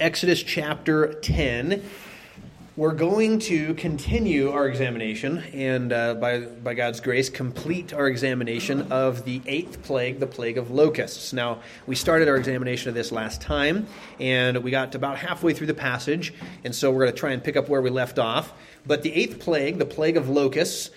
Exodus chapter 10. We're going to continue our examination and, uh, by, by God's grace, complete our examination of the eighth plague, the plague of locusts. Now, we started our examination of this last time, and we got about halfway through the passage, and so we're going to try and pick up where we left off. But the eighth plague, the plague of locusts,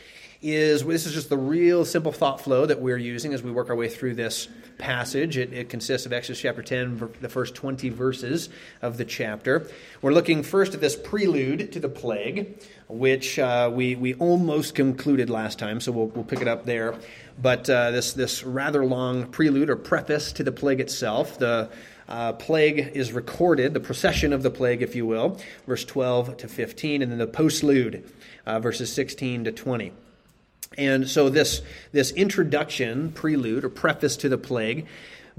is this is just the real simple thought flow that we're using as we work our way through this passage. It, it, consists of Exodus chapter 10, the first 20 verses of the chapter. We're looking first at this prelude to the plague, which uh, we, we almost concluded last time, so we'll, we'll pick it up there. But uh, this, this rather long prelude or preface to the plague itself, the uh, plague is recorded, the procession of the plague, if you will, verse 12 to 15, and then the postlude, uh, verses 16 to 20. And so this, this introduction, prelude, or preface to the plague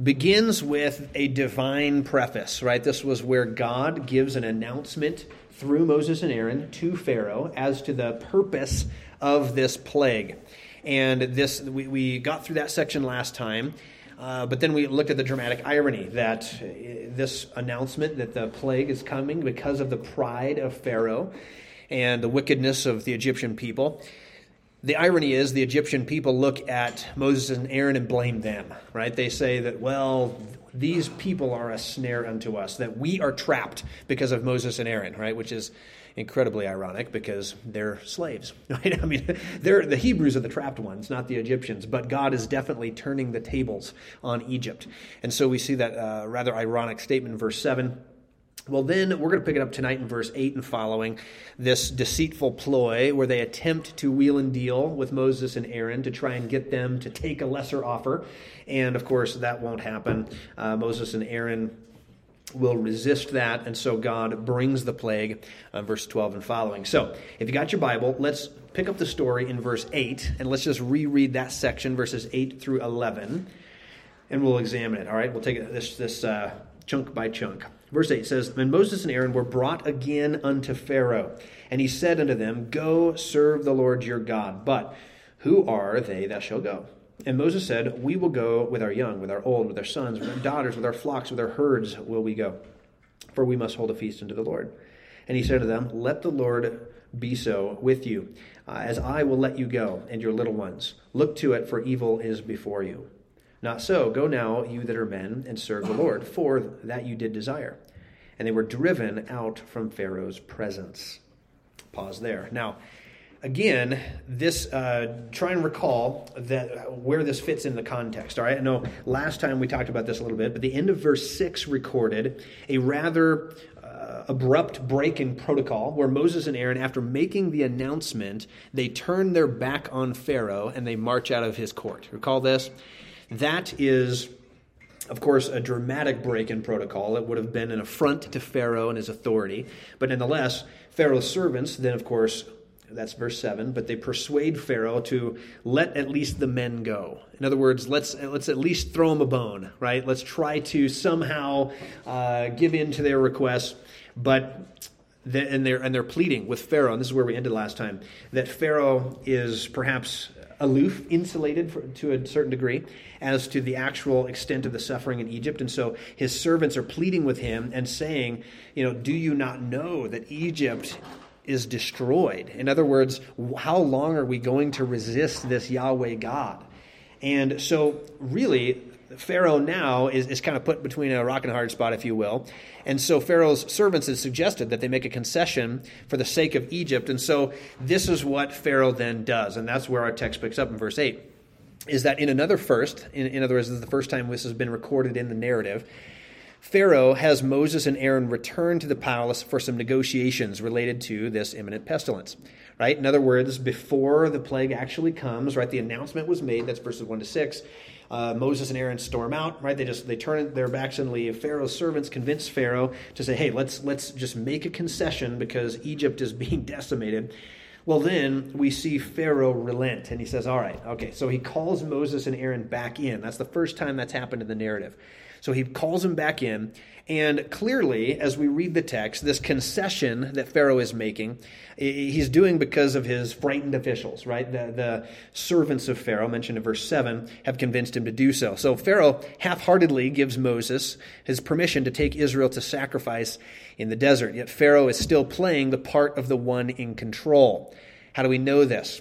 begins with a divine preface, right? This was where God gives an announcement through Moses and Aaron to Pharaoh as to the purpose of this plague. And this we, we got through that section last time. Uh, but then we looked at the dramatic irony that uh, this announcement that the plague is coming because of the pride of Pharaoh and the wickedness of the Egyptian people the irony is the Egyptian people look at Moses and Aaron and blame them, right? They say that, well, these people are a snare unto us, that we are trapped because of Moses and Aaron, right? Which is incredibly ironic because they're slaves, right? I mean, they're, the Hebrews are the trapped ones, not the Egyptians, but God is definitely turning the tables on Egypt. And so we see that uh, rather ironic statement in verse 7 well, then we're going to pick it up tonight in verse 8 and following this deceitful ploy where they attempt to wheel and deal with Moses and Aaron to try and get them to take a lesser offer. And of course, that won't happen. Uh, Moses and Aaron will resist that, and so God brings the plague, uh, verse 12 and following. So, if you got your Bible, let's pick up the story in verse 8, and let's just reread that section, verses 8 through 11, and we'll examine it. All right, we'll take this, this uh, chunk by chunk. Verse 8 says, And Moses and Aaron were brought again unto Pharaoh, and he said unto them, Go serve the Lord your God. But who are they that shall go? And Moses said, We will go with our young, with our old, with our sons, with our daughters, with our flocks, with our herds will we go. For we must hold a feast unto the Lord. And he said to them, Let the Lord be so with you, uh, as I will let you go, and your little ones. Look to it, for evil is before you. Not so. Go now, you that are men, and serve the Lord, for that you did desire. And they were driven out from Pharaoh's presence. Pause there. Now, again, this uh, try and recall that where this fits in the context. All right, I know last time we talked about this a little bit, but the end of verse six recorded a rather uh, abrupt break in protocol where Moses and Aaron, after making the announcement, they turn their back on Pharaoh and they march out of his court. Recall this. That is, of course, a dramatic break in protocol. It would have been an affront to Pharaoh and his authority. But nonetheless, Pharaoh's servants then, of course, that's verse 7 but they persuade pharaoh to let at least the men go in other words let's let's at least throw them a bone right let's try to somehow uh, give in to their requests but the, and they're and they're pleading with pharaoh and this is where we ended last time that pharaoh is perhaps aloof, insulated for, to a certain degree as to the actual extent of the suffering in Egypt. And so his servants are pleading with him and saying, you know, do you not know that Egypt is destroyed? In other words, how long are we going to resist this Yahweh God? And so, really, Pharaoh now is, is kind of put between a rock and a hard spot, if you will. And so Pharaoh's servants have suggested that they make a concession for the sake of Egypt. And so this is what Pharaoh then does. And that's where our text picks up in verse 8. Is that in another first, in, in other words, this is the first time this has been recorded in the narrative, Pharaoh has Moses and Aaron return to the palace for some negotiations related to this imminent pestilence. Right? In other words, before the plague actually comes, right, the announcement was made, that's verses 1 to 6 uh, Moses and Aaron storm out, right? They just they turn their backs and leave. Pharaoh's servants convince Pharaoh to say, "Hey, let's let's just make a concession because Egypt is being decimated." Well, then we see Pharaoh relent, and he says, "All right, okay." So he calls Moses and Aaron back in. That's the first time that's happened in the narrative. So he calls him back in. And clearly, as we read the text, this concession that Pharaoh is making, he's doing because of his frightened officials, right? The, the servants of Pharaoh, mentioned in verse 7, have convinced him to do so. So Pharaoh half heartedly gives Moses his permission to take Israel to sacrifice in the desert. Yet Pharaoh is still playing the part of the one in control. How do we know this?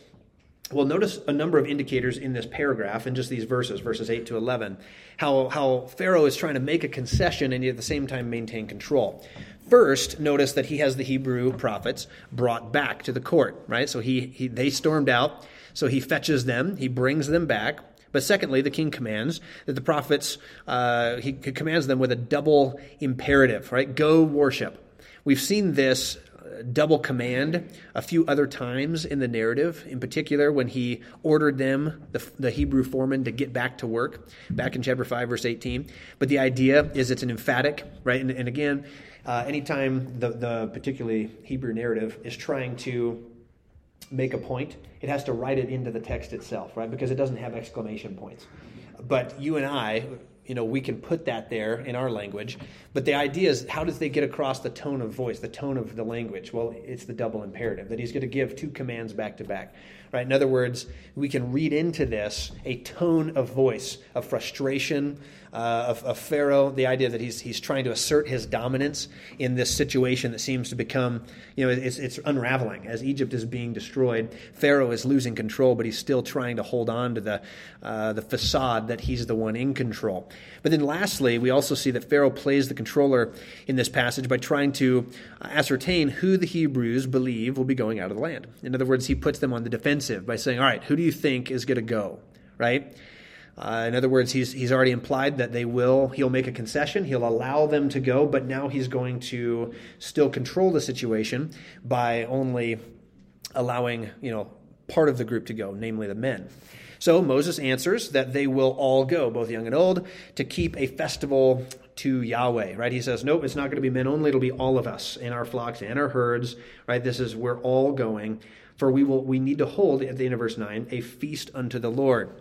Well, notice a number of indicators in this paragraph, in just these verses, verses 8 to 11, how, how Pharaoh is trying to make a concession and at the same time maintain control. First, notice that he has the Hebrew prophets brought back to the court, right? So he, he they stormed out, so he fetches them, he brings them back. But secondly, the king commands that the prophets, uh, he commands them with a double imperative, right? Go worship. We've seen this double command a few other times in the narrative, in particular when he ordered them, the, the, Hebrew foreman, to get back to work, back in chapter 5, verse 18. But the idea is it's an emphatic, right? And, and again, uh, anytime the, the particularly Hebrew narrative is trying to make a point, it has to write it into the text itself, right? Because it doesn't have exclamation points. But you and I, you know, we can put that there in our language. But the idea is, how does they get across the tone of voice, the tone of the language? Well, it's the double imperative that he's going to give two commands back to back. Right? In other words, we can read into this a tone of voice of frustration, uh, of, of, Pharaoh, the idea that he's, he's trying to assert his dominance in this situation that seems to become, you know, it's, it's unraveling. As Egypt is being destroyed, Pharaoh is losing control, but he's still trying to hold on to the, uh, the facade that he's the one in control. But then lastly, we also see that Pharaoh plays the controller in this passage by trying to ascertain who the Hebrews believe will be going out of the land. In other words, he puts them on the defensive by saying, all right, who do you think is going to go? Right? Uh, in other words, he's, he's already implied that they will, he'll make a concession, he'll allow them to go, but now he's going to still control the situation by only allowing, you know, part of the group to go, namely the men. So Moses answers that they will all go, both young and old, to keep a festival to Yahweh, right? He says, nope, it's not going to be men only, it'll be all of us in our flocks and our herds, right? This is, we're all going, for we will, we need to hold, at the end of verse 9, a feast unto the Lord.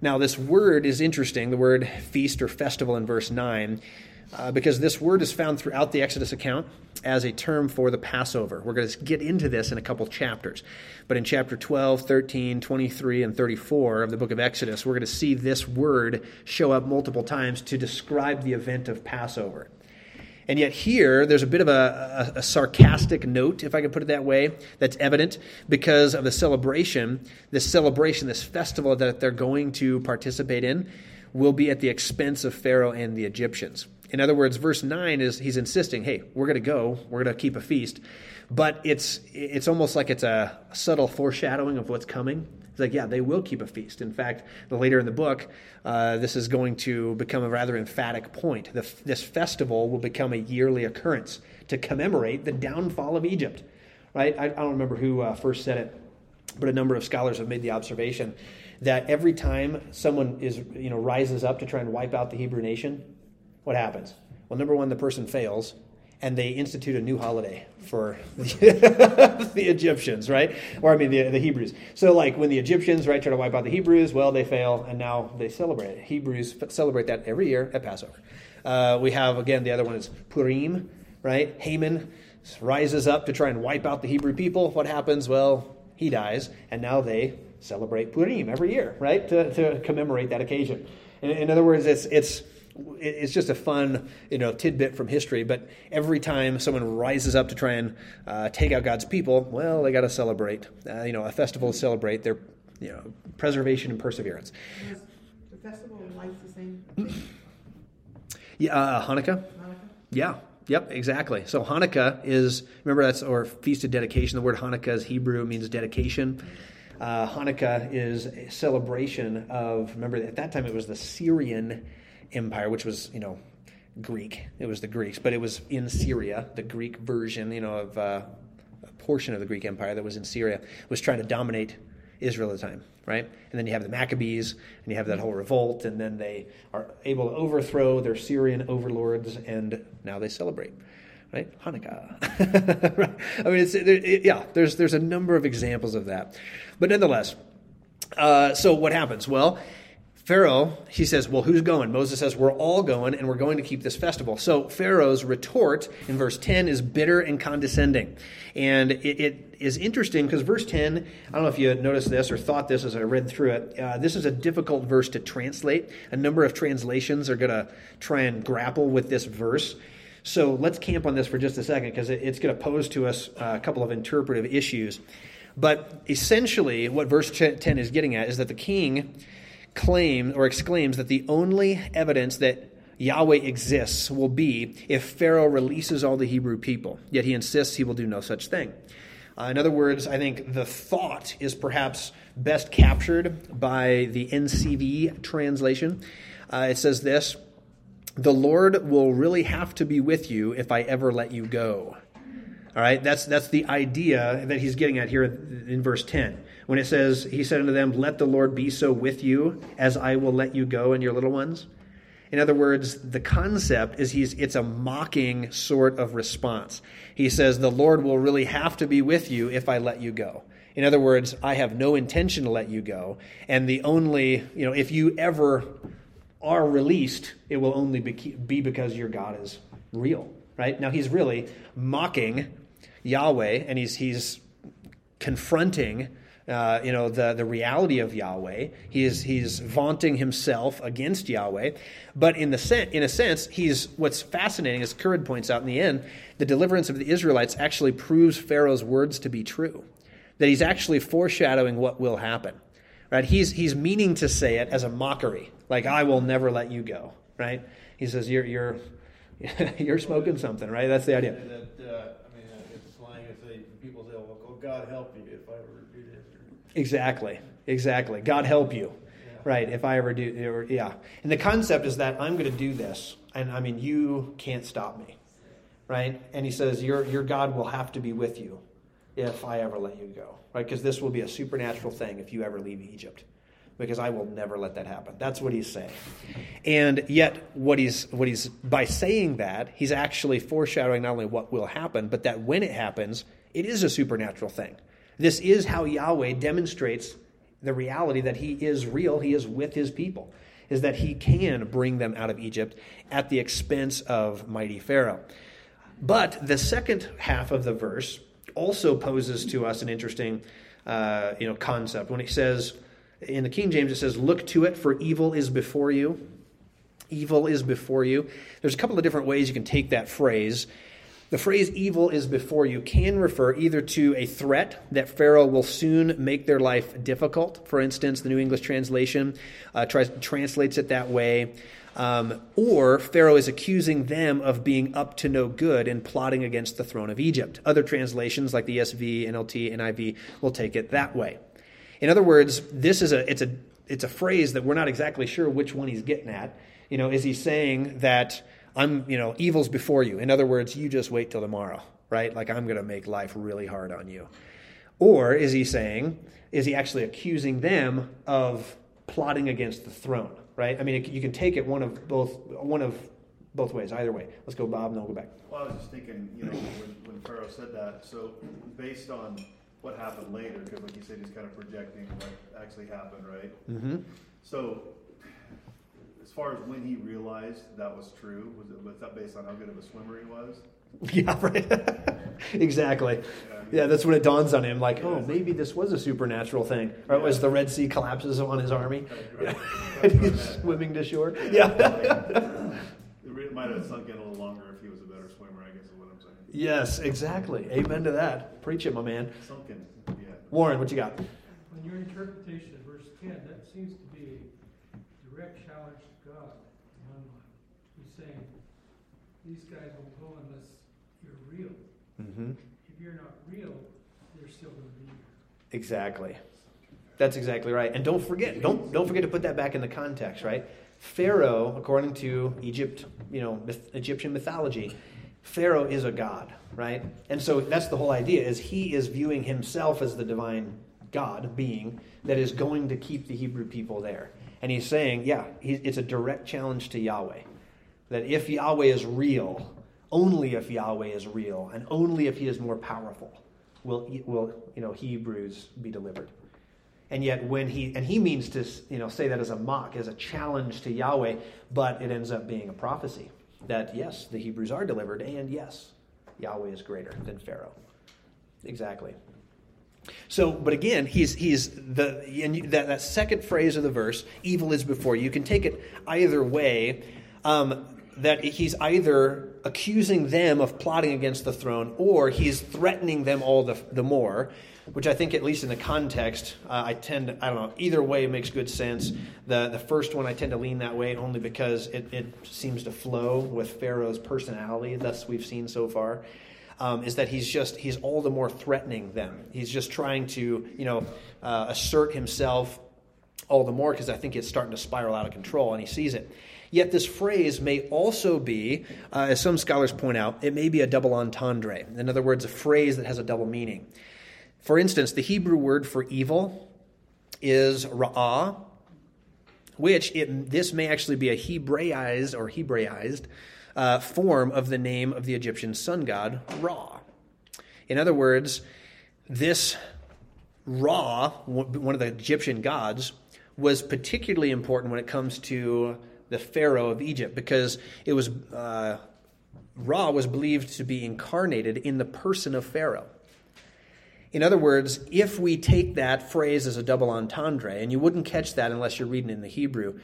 Now, this word is interesting, the word feast or festival in verse 9, uh, because this word is found throughout the Exodus account as a term for the Passover. We're going to get into this in a couple chapters. But in chapter 12, 13, 23, and 34 of the book of Exodus, we're going to see this word show up multiple times to describe the event of Passover. And yet, here, there's a bit of a, a, a, sarcastic note, if I can put it that way, that's evident because of the celebration. This celebration, this festival that they're going to participate in, will be at the expense of Pharaoh and the Egyptians. In other words, verse 9 is he's insisting, hey, we're going to go, we're going to keep a feast. But it's, it's almost like it's a subtle foreshadowing of what's coming. It's like, yeah, they will keep a feast. In fact, later in the book, uh, this is going to become a rather emphatic point. The, this festival will become a yearly occurrence to commemorate the downfall of Egypt. Right? I, I don't remember who uh, first said it, but a number of scholars have made the observation that every time someone is, you know, rises up to try and wipe out the Hebrew nation, what happens? Well, number one, the person fails and they institute a new holiday for the, the, Egyptians, right? Or I mean the, the Hebrews. So like when the Egyptians, right, try to wipe out the Hebrews, well, they fail, and now they celebrate it. Hebrews celebrate that every year at Passover. Uh, we have again the other one is Purim, right? Haman rises up to try and wipe out the Hebrew people. What happens? Well, he dies, and now they celebrate Purim every year, right, to, to commemorate that occasion. In, in other words, it's it's it's just a fun you know tidbit from history but every time someone rises up to try and uh, take out god's people well they got to celebrate uh, you know a festival to celebrate their you know preservation and perseverance the festival of lights the same yeah uh, hanukkah? hanukkah yeah Yep, exactly. So Hanukkah is remember that's or feast of dedication. The word Hanukkah is Hebrew means dedication. Uh, Hanukkah is a celebration of remember at that time it was the Syrian Empire, which was, you know, Greek. It was the Greeks, but it was in Syria. The Greek version, you know, of uh, a portion of the Greek Empire that was in Syria was trying to dominate Israel at the time, right? And then you have the Maccabees, and you have that whole revolt, and then they are able to overthrow their Syrian overlords, and now they celebrate, right? Hanukkah. right? I mean, it's it, yeah. There's there's a number of examples of that, but nonetheless. Uh, so what happens? Well, Pharaoh, he says, Well, who's going? Moses says, We're all going, and we're going to keep this festival. So Pharaoh's retort in verse 10 is bitter and condescending. And it, it is interesting because verse 10, I don't know if you noticed this or thought this as I read through it. Uh, this is a difficult verse to translate. A number of translations are going to try and grapple with this verse. So let's camp on this for just a second because it, it's going to pose to us uh, a couple of interpretive issues. But essentially, what verse 10 is getting at is that the king claims or exclaims that the only evidence that Yahweh exists will be if Pharaoh releases all the Hebrew people. Yet he insists he will do no such thing. Uh, in other words, I think the thought is perhaps best captured by the NCV translation. Uh, it says this The Lord will really have to be with you if I ever let you go. All right, that's, that's the idea that he's getting at here in verse 10 when it says, He said unto them, Let the Lord be so with you as I will let you go and your little ones. In other words, the concept is he's it's a mocking sort of response. He says, The Lord will really have to be with you if I let you go. In other words, I have no intention to let you go. And the only, you know, if you ever are released, it will only be because your God is real, right? Now he's really mocking Yahweh and he's he's confronting uh, you know, the, the reality of Yahweh. He is, he's vaunting himself against Yahweh. But in, the sen- in a sense, he's, what's fascinating, as Currid points out in the end, the deliverance of the Israelites actually proves Pharaoh's words to be true. That he's actually foreshadowing what will happen. Right? He's, he's meaning to say it as a mockery, like, I will never let you go. Right? He says, You're, you're, you're smoking something, right? That's the idea. That, uh, I mean, it's slang to say, people say, well, God help you Exactly. Exactly. God help you. Yeah. Right. If I ever do, or, yeah. And the concept is that I'm going to do this. And I mean, you can't stop me. Right. And he says, your, your God will have to be with you if I ever let you go. Right. Because this will be a supernatural thing if you ever leave Egypt. Because I will never let that happen. That's what he's saying. And yet, what he's, what he's, by saying that, he's actually foreshadowing not only what will happen, but that when it happens, it is a supernatural thing. This is how Yahweh demonstrates the reality that he is real, he is with his people, is that he can bring them out of Egypt at the expense of mighty Pharaoh. But the second half of the verse also poses to us an interesting uh, you know, concept. When it says, in the King James, it says, Look to it, for evil is before you. Evil is before you. There's a couple of different ways you can take that phrase. The phrase evil is before you can refer either to a threat that Pharaoh will soon make their life difficult. For instance, the New English translation uh, tries, translates it that way. Um, or Pharaoh is accusing them of being up to no good and plotting against the throne of Egypt. Other translations, like the ESV, NLT, NIV, will take it that way. In other words, this is a it's a it's a phrase that we're not exactly sure which one he's getting at. You know, is he saying that I'm, you know, evil's before you. In other words, you just wait till tomorrow, right? Like I'm going to make life really hard on you. Or is he saying, is he actually accusing them of plotting against the throne, right? I mean, you can take it one of both, one of both ways, either way. Let's go, Bob, and then we'll go back. Well, I was just thinking, you know, when, when Pharaoh said that, so based on what happened later, because like you said, he's kind of projecting what actually happened, right? Mm-hmm. So as far as when he realized that was true, was it was that based on how good of a swimmer he was? Yeah, right. exactly. Yeah, yeah, that's when it dawns on him, like, oh, maybe this was a supernatural thing. Right? Was the Red Sea collapses on his army, right, right. and he's swimming to shore. Yeah. it might have sunk in a little longer if he was a better swimmer. I guess is what I'm saying. Yes, exactly. Amen to that. Preach it, my man. Sunken. Yeah. Warren, what you got? On your interpretation of verse ten, that seems to be a direct challenge God in one line. He's saying, these guys will go unless you're real. Mm-hmm. If you're not real, they're still going to be here. Exactly. That's exactly right. And don't forget, don't don't forget to put that back in the context, right? Pharaoh, according to Egypt, you know, myth, Egyptian mythology, Pharaoh is a god, right? And so that's the whole idea is he is viewing himself as the divine God being that is going to keep the Hebrew people there. And he's saying, yeah, he, it's a direct challenge to Yahweh. That if Yahweh is real, only if Yahweh is real, and only if he is more powerful, will, will you know, Hebrews be delivered. And yet, when he and he means to you know say that as a mock, as a challenge to Yahweh, but it ends up being a prophecy that yes, the Hebrews are delivered, and yes, Yahweh is greater than Pharaoh. Exactly. So, but again, he's he's the and that that second phrase of the verse, "Evil is before you." You can take it either way. Um, that he's either accusing them of plotting against the throne, or he's threatening them all the the more. Which I think, at least in the context, uh, I tend to, I don't know. Either way makes good sense. The the first one I tend to lean that way only because it, it seems to flow with Pharaoh's personality. Thus, we've seen so far um, is that he's just he's all the more threatening them. He's just trying to you know uh, assert himself all the more because I think it's starting to spiral out of control, and he sees it. Yet this phrase may also be, uh, as some scholars point out, it may be a double entendre. In other words, a phrase that has a double meaning. For instance, the Hebrew word for evil is ra'ah, which it, this may actually be a Hebraized or Hebraized uh, form of the name of the Egyptian sun god, Ra. In other words, this Ra, one of the Egyptian gods, was particularly important when it comes to the Pharaoh of Egypt because it was uh, Ra was believed to be incarnated in the person of Pharaoh. In other words, if we take that phrase as a double entendre, and you wouldn't catch that unless you're reading in the Hebrew,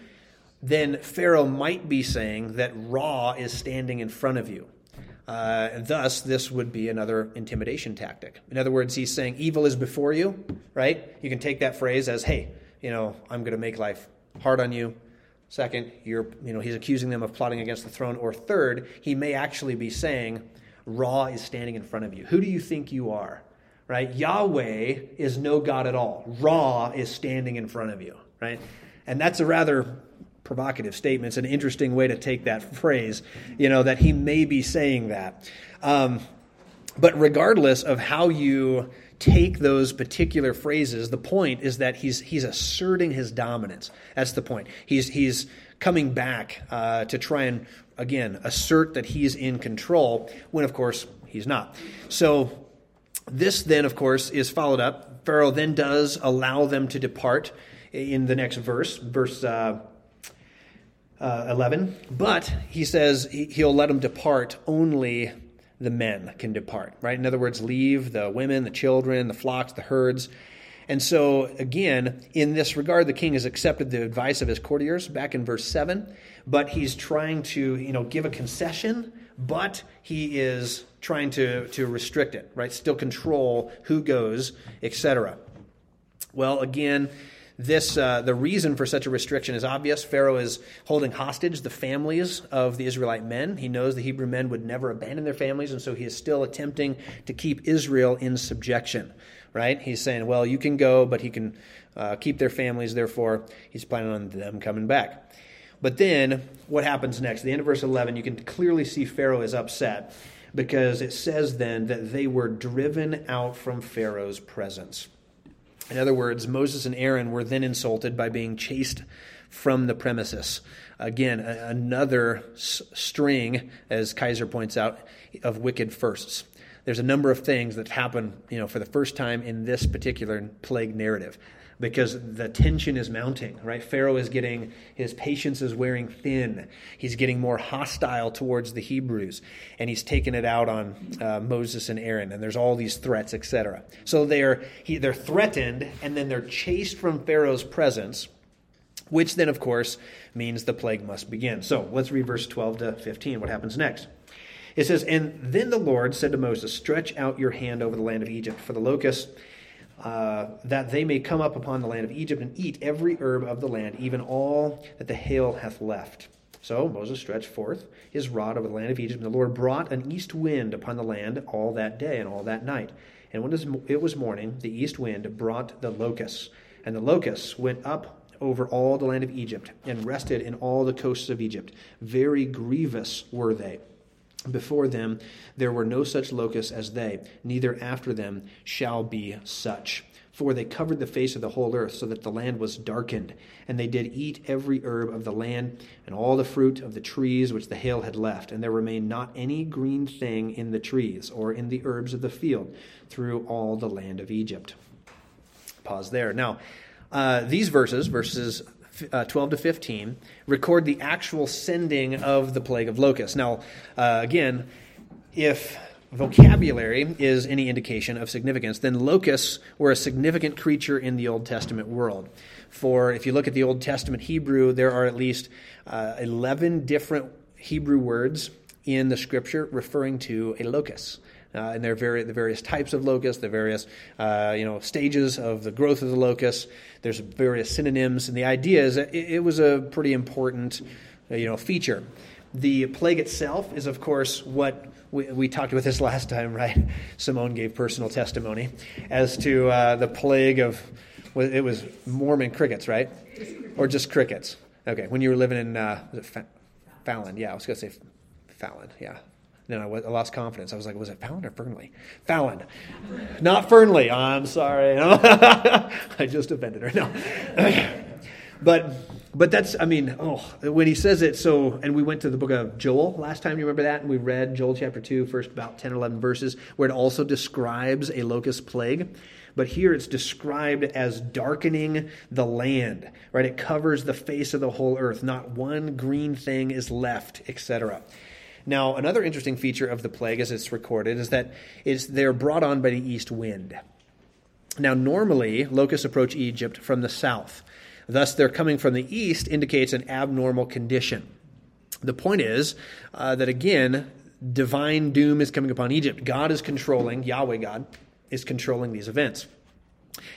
then Pharaoh might be saying that Ra is standing in front of you. Uh, and thus, this would be another intimidation tactic. In other words, he's saying evil is before you, right? You can take that phrase as, hey, you know, I'm going to make life hard on you. Second, you're, you know, he's accusing them of plotting against the throne. Or third, he may actually be saying, Ra is standing in front of you. Who do you think you are? Right? Yahweh is no God at all. Ra is standing in front of you, right? And that's a rather provocative statement. It's an interesting way to take that phrase, you know, that he may be saying that. Um, but regardless of how you take those particular phrases, the point is that he's he's asserting his dominance. That's the point. He's he's coming back uh, to try and again assert that he's in control when, of course, he's not. So. This then, of course, is followed up. Pharaoh then does allow them to depart in the next verse, verse uh, uh, 11. But he says he'll let them depart only the men can depart, right? In other words, leave the women, the children, the flocks, the herds. And so, again, in this regard, the king has accepted the advice of his courtiers back in verse 7, but he's trying to, you know, give a concession, but he is trying to, to restrict it, right? Still control who goes, etc. Well, again, this, uh, the reason for such a restriction is obvious. Pharaoh is holding hostage the families of the Israelite men. He knows the Hebrew men would never abandon their families, and so he is still attempting to keep Israel in subjection. Right? He's saying, well, you can go, but he can uh, keep their families. Therefore, he's planning on them coming back. But then, what happens next? The end of verse 11, you can clearly see Pharaoh is upset because it says then that they were driven out from Pharaoh's presence. In other words, Moses and Aaron were then insulted by being chased from the premises. Again, another s- string, as Kaiser points out, of wicked firsts. There's a number of things that happen, you know, for the first time in this particular plague narrative because the tension is mounting, right? Pharaoh is getting, his patience is wearing thin. He's getting more hostile towards the Hebrews, and he's taking it out on uh, Moses and Aaron, and there's all these threats, etc. So they're, he, they're threatened, and then they're chased from Pharaoh's presence, which then, of course, means the plague must begin. So let's read verse 12 to 15. What happens next? It says, And then the Lord said to Moses, Stretch out your hand over the land of Egypt, for the locusts uh, that they may come up upon the land of Egypt and eat every herb of the land, even all that the hail hath left. So Moses stretched forth his rod over the land of Egypt, and the Lord brought an east wind upon the land all that day and all that night. And when it was morning, the east wind brought the locusts, and the locusts went up over all the land of Egypt and rested in all the coasts of Egypt. Very grievous were they. Before them there were no such locusts as they, neither after them shall be such. For they covered the face of the whole earth, so that the land was darkened. And they did eat every herb of the land, and all the fruit of the trees which the hail had left. And there remained not any green thing in the trees, or in the herbs of the field, through all the land of Egypt. Pause there. Now, uh, these verses, verses uh, 12 to 15, record the actual sending of the plague of locusts. Now, uh, again, if vocabulary is any indication of significance, then locusts were a significant creature in the Old Testament world. For if you look at the Old Testament Hebrew, there are at least uh, 11 different Hebrew words in the scripture referring to a locust. Uh, and there are the various types of locusts, the various uh, you know stages of the growth of the locust. There's various synonyms, and the idea is that it, it was a pretty important uh, you know feature. The plague itself is, of course, what we, we, talked about this last time, right? Simone gave personal testimony as to uh, the plague of it was Mormon crickets, right? Or just crickets? Okay, when you were living in uh, Fallon, yeah, I was going to say Fallon, yeah. Then I, lost confidence. I was like, was it Fallon or Fernley? Fallon. Not Fernley. I'm sorry. I just offended her. No. but but that's I mean, oh, when he says it so and we went to the book of Joel last time, you remember that? And we read Joel chapter 2, first about 10 or 11 verses, where it also describes a locust plague. But here it's described as darkening the land, right? It covers the face of the whole earth. Not one green thing is left, etc. Now, another interesting feature of the plague, as it's recorded, is that is they're brought on by the east wind. Now, normally, locusts approach Egypt from the south. Thus, their coming from the east indicates an abnormal condition. The point is uh, that, again, divine doom is coming upon Egypt. God is controlling, Yahweh God is controlling these events.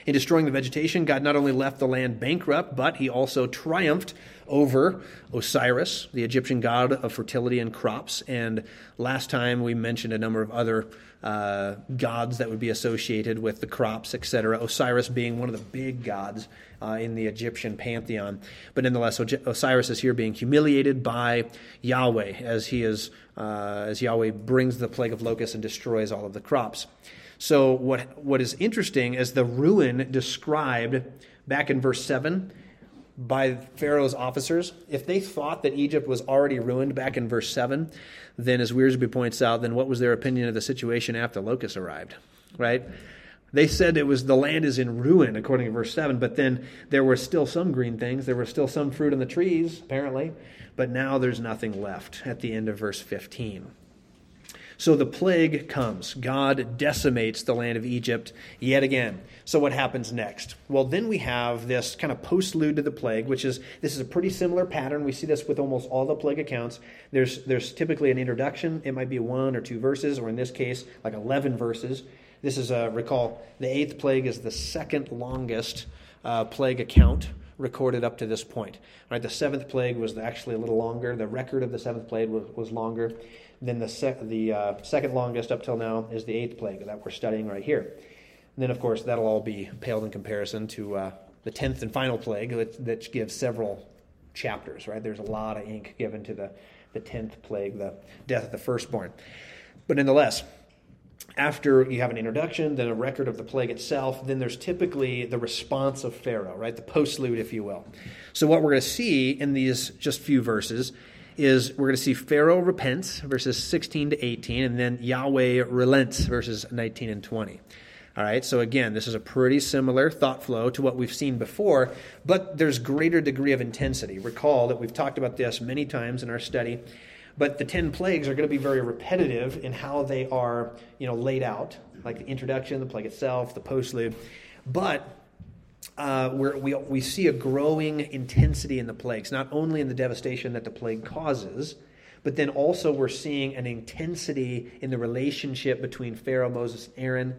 In destroying the vegetation, God not only left the land bankrupt, but he also triumphed over Osiris, the Egyptian god of fertility and crops. And last time we mentioned a number of other uh, gods that would be associated with the crops, etc. Osiris being one of the big gods uh, in the Egyptian pantheon. But nonetheless, Osiris is here being humiliated by Yahweh as he is uh, as Yahweh brings the plague of locusts and destroys all of the crops. So what what is interesting is the ruin described back in verse seven by Pharaoh's officers, if they thought that Egypt was already ruined back in verse 7, then as Wiersbe points out, then what was their opinion of the situation after locusts arrived? Right? They said it was the land is in ruin, according to verse 7, but then there were still some green things. There were still some fruit on the trees, apparently, but now there's nothing left at the end of verse 15. So the plague comes. God decimates the land of Egypt yet again. So what happens next? Well, then we have this kind of postlude to the plague, which is this is a pretty similar pattern. We see this with almost all the plague accounts. There's there's typically an introduction. It might be one or two verses, or in this case, like 11 verses. This is a recall the eighth plague is the second longest uh, plague account recorded up to this point. Right, the seventh plague was actually a little longer. The record of the seventh plague was, was longer. Then the, the uh, second longest up till now is the eighth plague that we're studying right here. And then, of course, that'll all be paled in comparison to uh, the tenth and final plague that, that gives several chapters, right? There's a lot of ink given to the, the tenth plague, the death of the firstborn. But nonetheless, after you have an introduction, then a record of the plague itself, then there's typically the response of Pharaoh, right? The postlude, if you will. So, what we're going to see in these just few verses is we're going to see Pharaoh repents, verses 16 to 18, and then Yahweh relents, verses 19 and 20. All right, so again, this is a pretty similar thought flow to what we've seen before, but there's greater degree of intensity. Recall that we've talked about this many times in our study, but the 10 plagues are going to be very repetitive in how they are, you know, laid out, like the introduction, the plague itself, the postlude. But uh, we we see a growing intensity in the plagues, not only in the devastation that the plague causes, but then also we're seeing an intensity in the relationship between Pharaoh, Moses, and Aaron.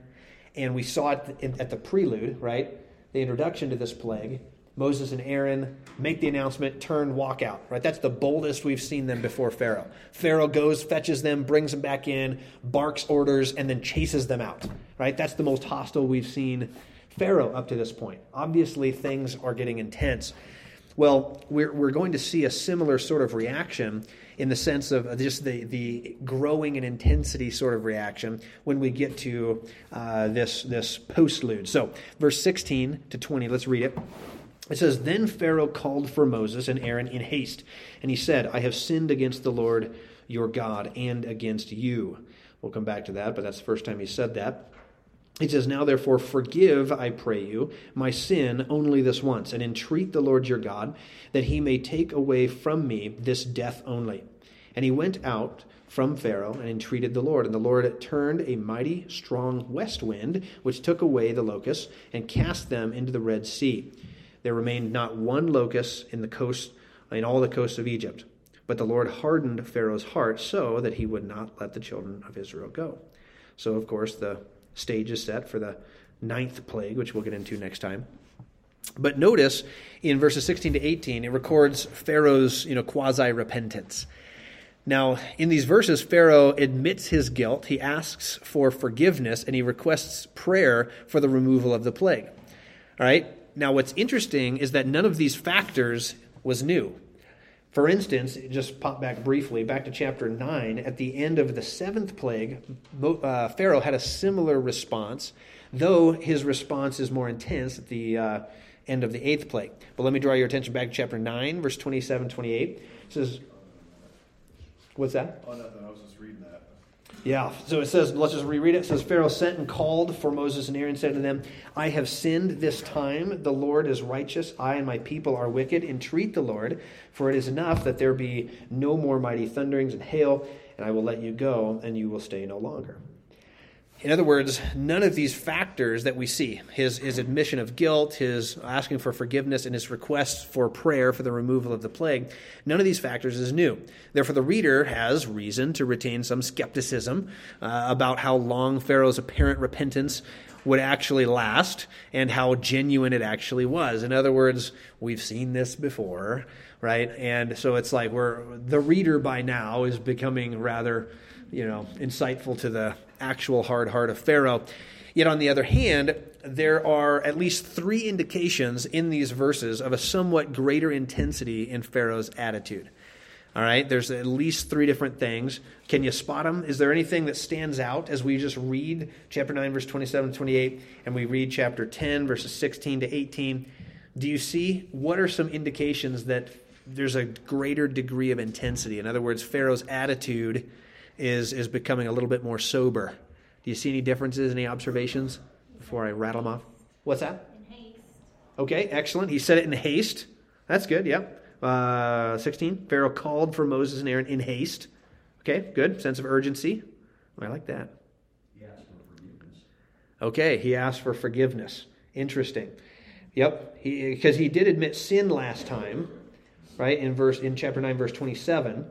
And we saw it at the prelude, right? The introduction to this plague. Moses and Aaron make the announcement, turn, walk out, right? That's the boldest we've seen them before Pharaoh. Pharaoh goes, fetches them, brings them back in, barks orders, and then chases them out, right? That's the most hostile we've seen Pharaoh up to this point. Obviously, things are getting intense. Well, we're, we're going to see a similar sort of reaction in the sense of just the, the growing in intensity sort of reaction when we get to uh, this, this postlude. So, verse 16 to 20, let's read it. It says, Then Pharaoh called for Moses and Aaron in haste, and he said, I have sinned against the Lord your God and against you. We'll come back to that, but that's the first time he said that. He says, Now therefore forgive, I pray you, my sin only this once, and entreat the Lord your God that he may take away from me this death only. And he went out from Pharaoh and entreated the Lord. And the Lord turned a mighty strong west wind, which took away the locusts and cast them into the Red Sea. There remained not one locust in the coast in all the coasts of Egypt. But the Lord hardened Pharaoh's heart so that he would not let the children of Israel go. So, of course, the stage is set for the ninth plague, which we'll get into next time. But notice in verses 16 to 18, it records Pharaoh's you know, quasi repentance. Now, in these verses, Pharaoh admits his guilt, he asks for forgiveness, and he requests prayer for the removal of the plague. All right? Now, what's interesting is that none of these factors was new. For instance, just pop back briefly, back to chapter 9, at the end of the seventh plague, uh, Pharaoh had a similar response, though his response is more intense at the uh, end of the eighth plague. But let me draw your attention back to chapter 9, verse 27 28. It says, What's that? Oh, was just reading that. Yeah. So it says, let's just reread it. It says, Pharaoh sent and called for Moses and Aaron, said to them, I have sinned this time. The Lord is righteous. I and my people are wicked. Entreat the Lord, for it is enough that there be no more mighty thunderings and hail, and I will let you go, and you will stay no longer. In other words, none of these factors that we see his, his admission of guilt, his asking for forgiveness, and his request for prayer for the removal of the plague none of these factors is new. Therefore, the reader has reason to retain some skepticism uh, about how long Pharaoh's apparent repentance would actually last and how genuine it actually was. In other words, we've seen this before, right? And so it's like we're the reader by now is becoming rather you know, insightful to the actual hard heart of Pharaoh. Yet on the other hand, there are at least three indications in these verses of a somewhat greater intensity in Pharaoh's attitude. All right, there's at least three different things. Can you spot them? Is there anything that stands out as we just read chapter 9, verse 27 to 28, and we read chapter 10, verses 16 to 18? Do you see what are some indications that there's a greater degree of intensity? In other words, Pharaoh's attitude is, is becoming a little bit more sober. Do you see any differences, any observations before I rattle them off? What's that? In haste. Okay, excellent. He said it in haste. That's good, yep. Uh, 16, Pharaoh called for Moses and Aaron in haste. Okay, good. Sense of urgency. I like that. He asked for forgiveness. Okay, he asked for forgiveness. Interesting. Yep, because he, he did admit sin last time, right? In verse in chapter nine, verse twenty-seven.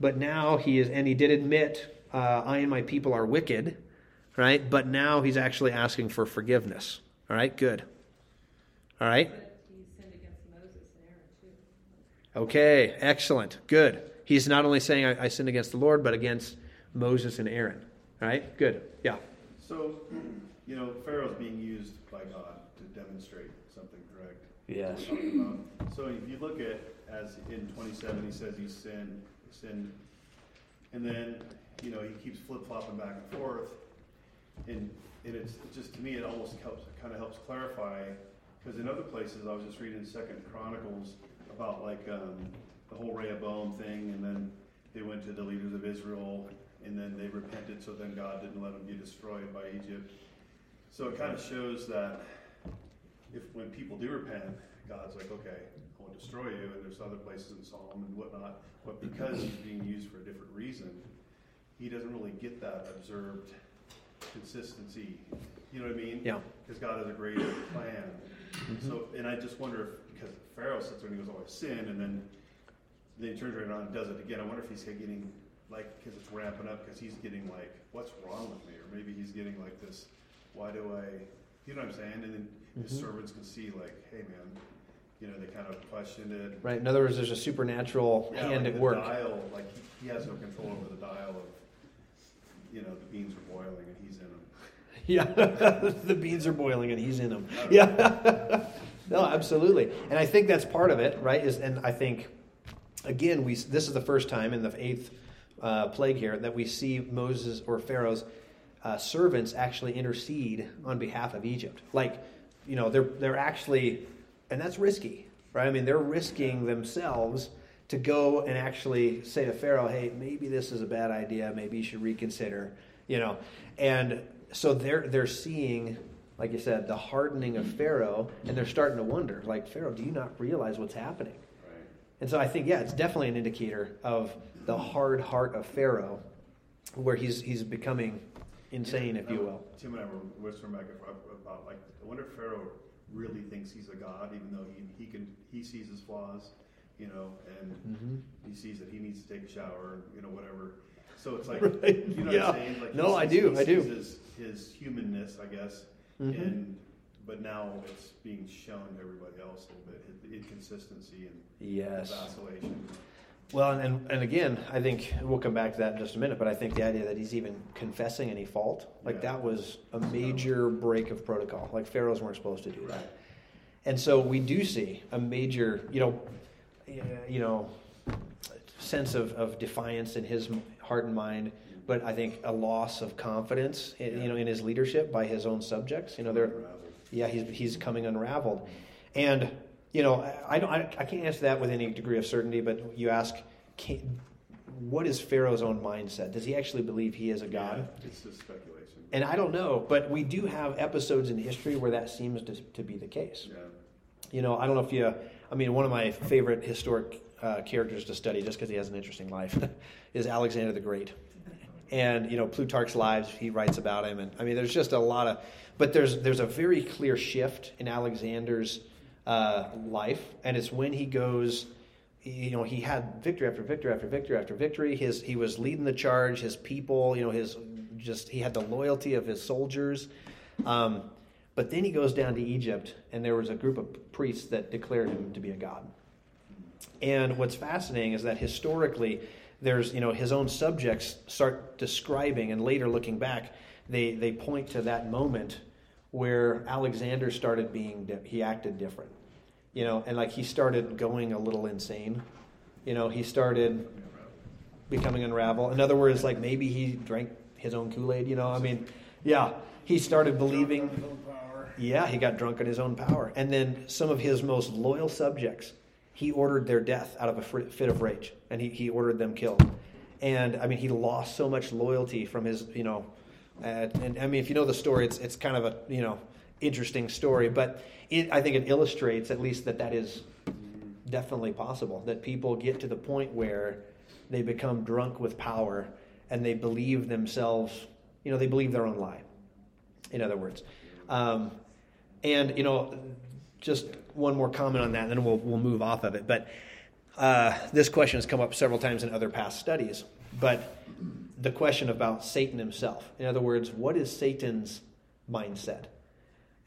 But now he is, and he did admit, uh, I and my people are wicked, right? But now he's actually asking for forgiveness. All right, good. All right. He sinned against Moses and Aaron too. Okay, excellent, good. He's not only saying I, I sinned against the Lord, but against Moses and Aaron. All right, good. Yeah. So, you know, Pharaoh's being used by God to demonstrate something, correct? Yes. We're talking about. So if you look at, as in 27, he says he sinned, sinned, and then, you know, he keeps flip-flopping back and forth, and, and it's just, to me, it almost helps, kind of helps clarify, because in other places, I was just reading Second Chronicles about like, um, the whole Rehoboam thing, and then they went to the leaders of Israel, and then they repented, so then God didn't let them be destroyed by Egypt. So it kind of shows that if when people do repent, God's like, okay, Won't destroy you, and there's other places in Psalm and whatnot, but because he's being used for a different reason, he doesn't really get that observed consistency. You know what I mean? Yeah. Because God has a greater plan. So, and I just wonder if because Pharaoh sits there and he goes, "Oh, I sin," and then then he turns right around and does it again. I wonder if he's getting like because it's ramping up because he's getting like, "What's wrong with me?" Or maybe he's getting like this, "Why do I?" You know what I'm saying? And then his Mhm. servants can see like, "Hey, man." You know, they kind of questioned it. Right. In other words, there's a supernatural Yeah, hand like at the work. Dial, like he, he has no control over the dial of, you know, the beans are boiling and he's in them. Yeah, the beans are boiling and he's in them. Yeah, no, absolutely, and I think that's part of it, right? Is and I think again, we this is the first time in the eighth uh, plague here that we see Moses or Pharaoh's uh, servants actually intercede on behalf of Egypt. Like, you know, they're they're actually, and that's risky, right? I mean, they're risking themselves to go and actually say to Pharaoh, "Hey, maybe this is a bad idea. Maybe you should reconsider." you know, and so they're they're seeing, like you said, the hardening of Pharaoh, and they're starting to wonder, like Pharaoh, do you not realize what's happening? Right. And so I think, yeah, it's definitely an indicator of the hard heart of Pharaoh, where he's he's becoming insane, if you will. Tim and I were whispering back about like, I wonder if Pharaoh really thinks he's a god, even though he, he can he sees his flaws, you know, and Mm-hmm. he sees that he needs to take a shower, you know, whatever. So it's like, Right. you know Yeah. what I'm saying? Like No, I do, I do. His, his humanness, I guess, Mhm. and but now it's being shown to everybody else a little bit, the inconsistency and Yes. vacillation. Well, and, and again, I think we'll come back to that in just a minute, but I think the idea that he's even confessing any fault, like Yeah. that was a major break of protocol. Like pharaohs weren't supposed to do that. And so we do see a major, you know, you know, sense of, of defiance in his heart and mind, but I think a loss of confidence, in, you know, in his leadership by his own subjects. You know, they're yeah, he's he's coming unraveled, and you know, I I don't I, I can't answer that with any degree of certainty. But you ask, can, what is Pharaoh's own mindset? Does he actually believe he is a god? Yeah, it's just speculation. And I don't know, but we do have episodes in history where that seems to, to be the case. yeah. You know, I don't know if you, I mean, one of my favorite historic uh, characters to study, just because he has an interesting life, is Alexander the Great. And you know, Plutarch's Lives, he writes about him, and I mean, there's just a lot of, but there's there's a very clear shift in Alexander's uh, life, and it's when he goes. You know, he had victory after victory after victory after victory. His he was leading the charge. His people, you know, his just he had the loyalty of his soldiers. Um, but then he goes down to Egypt, and there was a group of priests that declared him to be a god. And what's fascinating is that historically, there's you know his own subjects start describing, and later looking back, they they point to that moment where Alexander started being he acted different, you know, and like he started going a little insane, you know, he started becoming unravel. In other words, like maybe he drank his own Kool Aid, you know. I mean, yeah, he started believing. Yeah, he got drunk on his own power. And then some of his most loyal subjects, he ordered their death out of a fit of rage, and he, he ordered them killed. And I mean, he lost so much loyalty from his, you know, uh, and I mean, if you know the story, it's it's kind of a you know interesting story, but it, I think it illustrates at least that that is definitely possible. That people get to the point where they become drunk with power and they believe themselves, you know, they believe their own lie. In other words, um, and you know, just one more comment on that, and then we'll we'll move off of it. But uh, this question has come up several times in other past studies. But the question about Satan himself, in other words, what is Satan's mindset?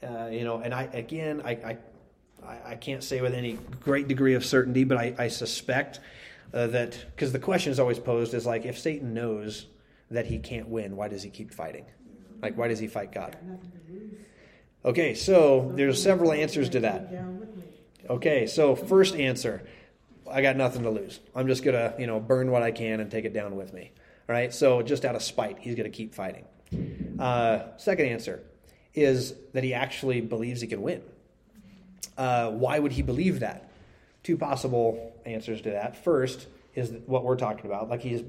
Uh, you know, and I again, I, I I, can't say with any great degree of certainty, but I, I suspect uh, that because the question is always posed is like, if Satan knows that he can't win, why does he keep fighting? Like, why does he fight God? Okay, so there's several answers to that. Okay, so first answer, I got nothing to lose. I'm just gonna, you know, burn what I can and take it down with me. All right, so just out of spite, he's gonna keep fighting. Uh, second answer is that he actually believes he can win. Uh, why would he believe that? Two possible answers to that. First is what we're talking about, like he's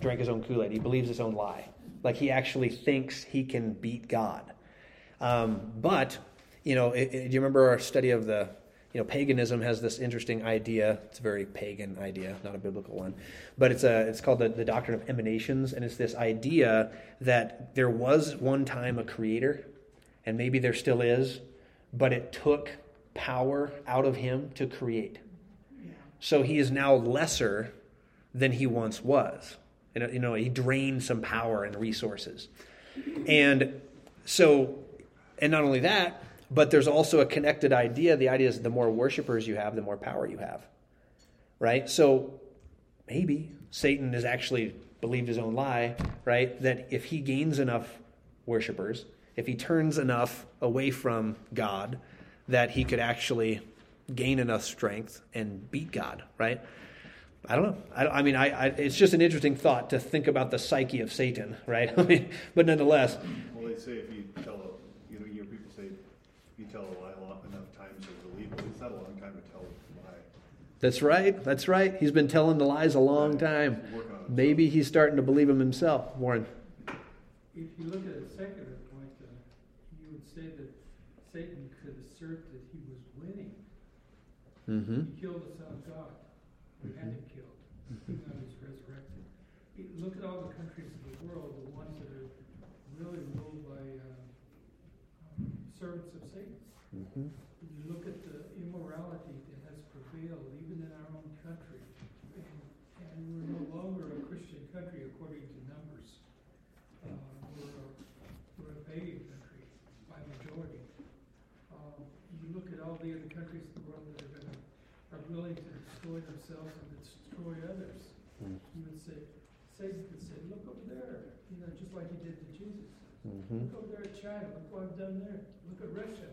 drank his own Kool Aid. He believes his own lie. Like he actually thinks he can beat God. Um, but you know, it, it- do you remember our study of the you know paganism has this interesting idea. It's a very pagan idea, not a biblical one, but it's a it's called the, the doctrine of emanations, and it's this idea that there was one time a creator, and maybe there still is, but it took power out of him to create. Yeah. So he is now lesser than he once was. Know, you know, he drained some power and resources. And so, and not only that, but there's also a connected idea. The idea is the more worshipers you have, the more power you have. Right? So maybe Satan has actually believed his own lie, right? That if he gains enough worshipers, if he turns enough away from God, that he could actually gain enough strength and beat God, right? I don't know. I, I mean, I, I, it's just an interesting thought to think about the psyche of Satan, right? I mean, but nonetheless, Well, they say if you tell a, you know, you hear people say, if you tell a lie a lot enough times, you'll believe it. It's not a long time to tell a lie. that's right. That's right. He's been telling the lies a long time. Work. Maybe he's starting to believe them himself, Warren. if you look at a secular point, uh, you would say that Satan could assert that he was winning. Mm-hmm. He killed the Son of God, or had him killed, even though he was resurrected. You Look at all the countries of the world, the ones that are really ruled by um, servants of Satan. Mm-hmm. You look at the immorality that has prevailed even in our own country, and, and we're no longer a Christian country according to numbers. Uh, we're, a, we're a pagan country by majority. Um, you look at all the other countries in the world that are going to are willing to destroy themselves and destroy others. Mm. You would say, Satan could say, look over there, you know, just like he did to Jesus. Mm-hmm. Look over there at China. Look what I've done there. Look at Russia.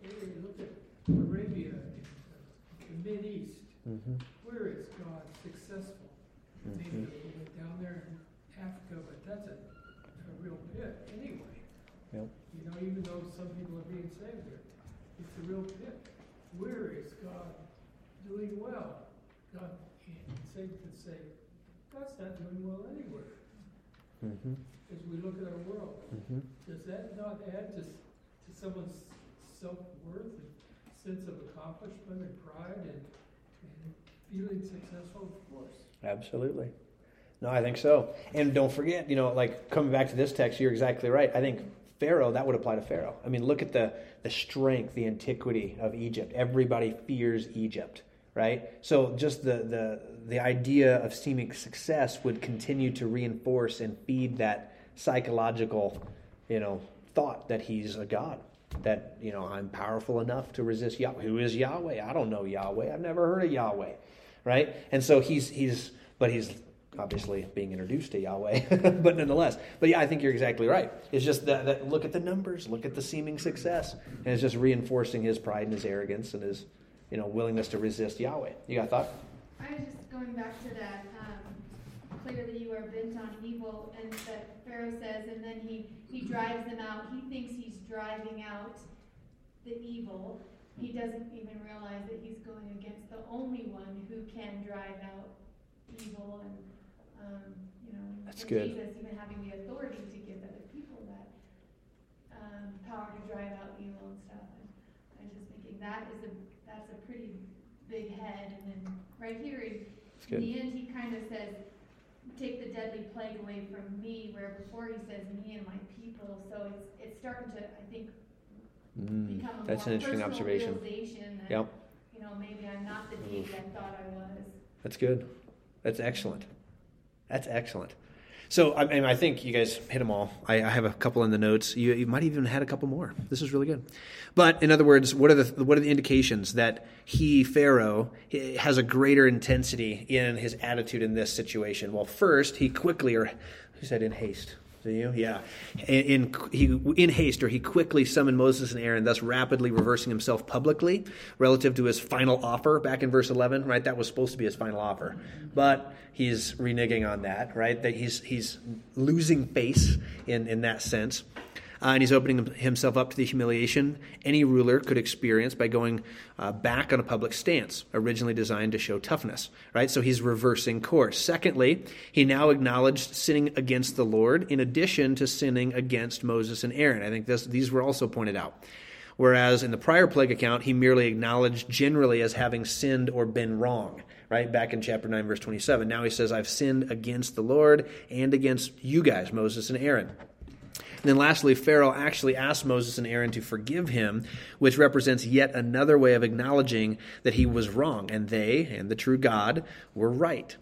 Hey, look at Arabia the Mid East. Mm-hmm. Where is God successful? Maybe a little bit down there in Africa, but that's a, a real pit anyway. Yep. You know, even though some people are being saved there, it's a real pit. Where is God doing well? God, Satan could say, God's not doing well anywhere. Mm-hmm. As we look at our world, Mm-hmm. does that not add to, to someone's self-worth and sense of accomplishment and pride and, and feeling successful? Of course. Absolutely. No, I think so. And don't forget, you know, like coming back to this text, you're exactly right. I think Pharaoh, that would apply to Pharaoh. I mean, look at the, the strength, the antiquity of Egypt. Everybody fears Egypt, right? So just the, the, the idea of seeming success would continue to reinforce and feed that psychological, you know, thought that he's a god. That, you know, I'm powerful enough to resist Yahweh. Who is Yahweh? I don't know Yahweh. I've never heard of Yahweh, right? And so he's, he's, but he's obviously being introduced to Yahweh, but nonetheless. But yeah, I think you're exactly right. It's just that, that look at the numbers, look at the seeming success, and it's just reinforcing his pride and his arrogance and his, you know, willingness to resist Yahweh. You got a thought? I was just going back to that, um, clearly you are bent on evil, and that Pharaoh says, and then he, he drives them out. He thinks he's driving out the evil. He doesn't even realize that he's going against the only one who can drive out evil and, um, you know, That's and good. Jesus even having the authority to give other people that, um, power to drive out evil and stuff. And I was just thinking that is a, that's a pretty big head. And then right here, in the end, he kind of says, take the deadly plague away from me, where before he says me and my people. So it's, it's starting to, I think, Mm, become a that's more an interesting observation. realization that, Yep. you know, maybe I'm not the deity I thought I was. That's good. That's excellent. That's excellent. So, I, and I think you guys hit them all. I, I have a couple in the notes. You, you might even had a couple more. This is really good. But in other words, what are the what are the indications that he Pharaoh has a greater intensity in his attitude in this situation? Well, first he quickly, or who said in haste? Do you? Yeah. In, in, he, in haste, or he quickly summoned Moses and Aaron, thus rapidly reversing himself publicly relative to his final offer back in verse 11, right? That was supposed to be his final offer. But he's reneging on that, right? That he's, he's losing face in, in that sense. Uh, and he's opening himself up to the humiliation any ruler could experience by going uh, back on a public stance, originally designed to show toughness, right? So he's reversing course. Secondly, he now acknowledged sinning against the Lord in addition to sinning against Moses and Aaron. I think this, these were also pointed out. Whereas in the prior plague account, he merely acknowledged generally as having sinned or been wrong, right? Back in chapter 9, verse 27. Now he says, I've sinned against the Lord and against you guys, Moses and Aaron. And then lastly, Pharaoh actually asked Moses and Aaron to forgive him, which represents yet another way of acknowledging that he was wrong and they and the true God were right.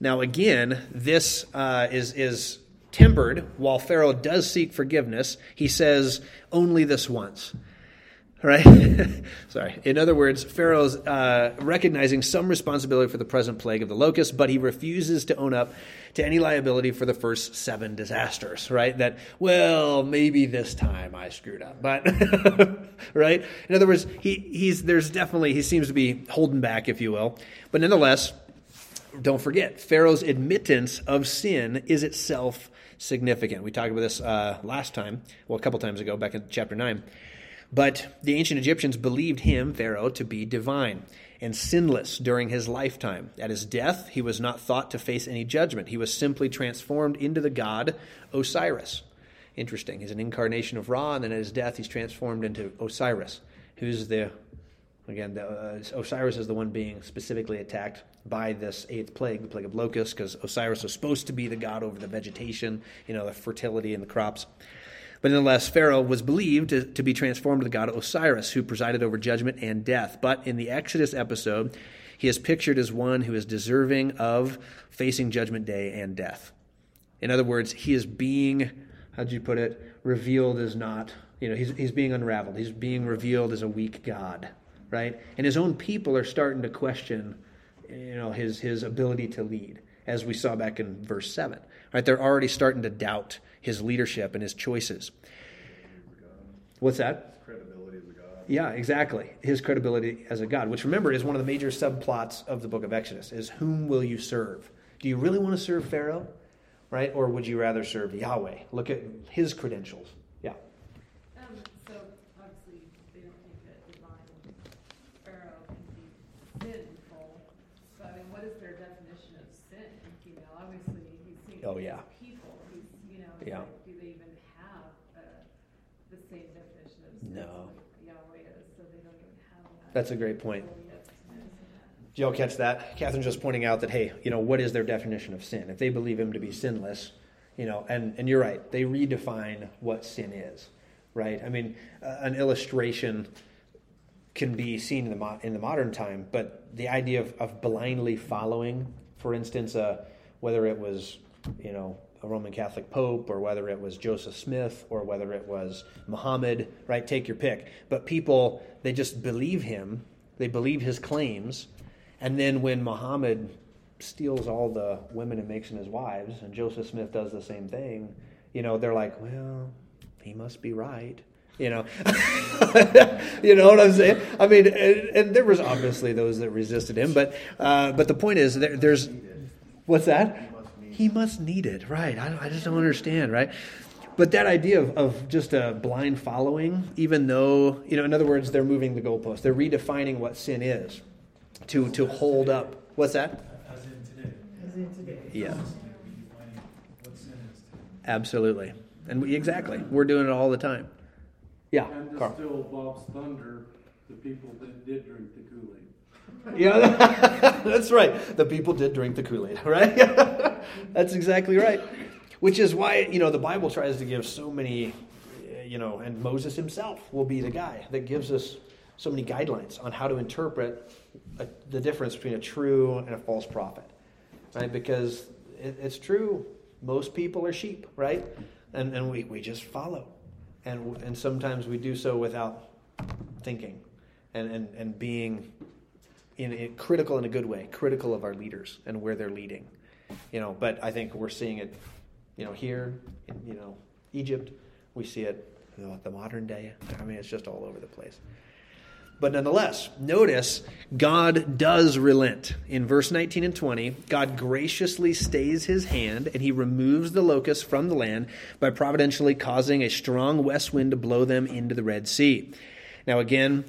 Now, again, this uh, is, is tempered. While Pharaoh does seek forgiveness, he says only this once. Right? Sorry. In other words, Pharaoh's uh, recognizing some responsibility for the present plague of the locusts, but he refuses to own up to any liability for the first seven disasters, right? That, well, maybe this time I screwed up, but, right? In other words, he, he's, there's definitely, he seems to be holding back, if you will. But nonetheless, don't forget, Pharaoh's admittance of sin is itself significant. We talked about this uh, last time, well, a couple times ago, back in chapter 9. But the ancient Egyptians believed him, Pharaoh, to be divine and sinless during his lifetime. At his death, he was not thought to face any judgment. He was simply transformed into the god Osiris. Interesting. He's an incarnation of Ra, and then at his death, he's transformed into Osiris, who's the, again, the, uh, Osiris is the one being specifically attacked by this eighth plague, the plague of locusts, because Osiris was supposed to be the god over the vegetation, you know, the fertility and the crops. But nonetheless, Pharaoh was believed to, to, be transformed to the god Osiris, who presided over judgment and death. But in the Exodus episode, he is pictured as one who is deserving of facing judgment day and death. In other words, he is being, how'd you put it, revealed as not, you know, he's, he's being unraveled. He's being revealed as a weak God, right? And his own people are starting to question, you know, his, his ability to lead, as we saw back in verse 7. Right? They're already starting to doubt his leadership and his choices. What's that? Credibility as a god. Yeah, exactly. His credibility as a god, which remember is one of the major subplots of the book of Exodus, is whom will you serve? Do you really want to serve Pharaoh? Right? Or would you rather serve Yahweh? Look at his credentials. Yeah. Um, so obviously they don't think that divine Pharaoh can be sinful. So I mean, what is their definition of sin? You know, obviously he's seen Oh, yeah. people. He's you know, it's Yeah. like, do they even have uh, the same definition of sin No. like Yahweh does? So they don't even have that. That's a great point. Did y'all catch that? Catherine's just pointing out that, hey, you know, what is their definition of sin? If they believe him to be sinless, you know, and, and you're right, they redefine what sin is, right? I mean, uh, an illustration can be seen in the, mo- in the modern time, but the idea of, of blindly following, for instance, uh, whether it was, you know, a Roman Catholic Pope or whether it was Joseph Smith or whether it was Muhammad, right? Take your pick. But people, they just believe him, they believe his claims, and then when Muhammad steals all the women and makes them his wives, and Joseph Smith does the same thing, you know, they're like, well, he must be right. You know, you know what I'm saying. I mean, and, and, there was obviously those that resisted him, but uh, but the point is, there, there's what's that? He must need it, right? I, I just don't understand, right? But that idea of, of just a blind following, even though you know, in other words, they're moving the goalpost. They're redefining what sin is to to hold up. What's that? As in today. As in today. Yeah. Defining what sin is today. Absolutely. And we, exactly. We're doing it all the time. Yeah, And to Carl. steal Bob's thunder, the people that did drink the Yeah, that's right. The people did drink the Kool Aid, right? that's exactly right. Which is why, you know, the Bible tries to give so many, uh, you know, and Moses himself will be the guy that gives us so many guidelines on how to interpret a, the difference between a true and a false prophet, right? Because it, it's true, most people are sheep, right? And, and we, we just follow. And, and sometimes we do so without thinking and, and, and being in, in critical in a good way, critical of our leaders and where they're leading. You know, but I think we're seeing it, you know, here in you know Egypt. We see it you know, the modern day. I mean, it's just all over the place. But nonetheless, notice God does relent. In verse 19 and 20, God graciously stays his hand and he removes the locusts from the land by providentially causing a strong west wind to blow them into the Red Sea. Now, again,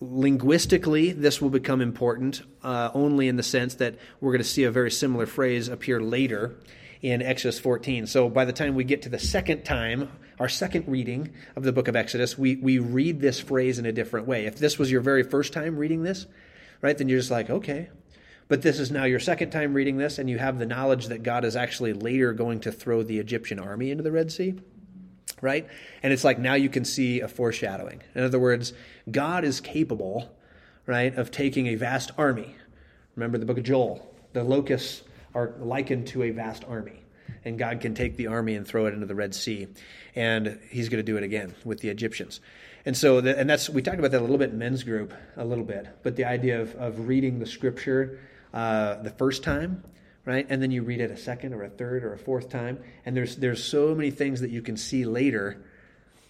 linguistically, this will become important uh, only in the sense that we're going to see a very similar phrase appear later in Exodus 14. So by the time we get to the second time, our second reading of the book of Exodus, we, we read this phrase in a different way. If this was your very first time reading this, right, then you're just like, okay. But this is now your second time reading this, and you have the knowledge that God is actually later going to throw the Egyptian army into the Red Sea right? And it's like now you can see a foreshadowing. In other words, God is capable, right, of taking a vast army. Remember the book of Joel. The locusts are likened to a vast army. And God can take the army and throw it into the Red Sea. And he's going to do it again with the Egyptians. And so, the, and that's, we talked about that a little bit in men's group, a little bit. But the idea of, of reading the scripture uh, the first time right? And then you read it a second or a third or a fourth time, and there's there's so many things that you can see later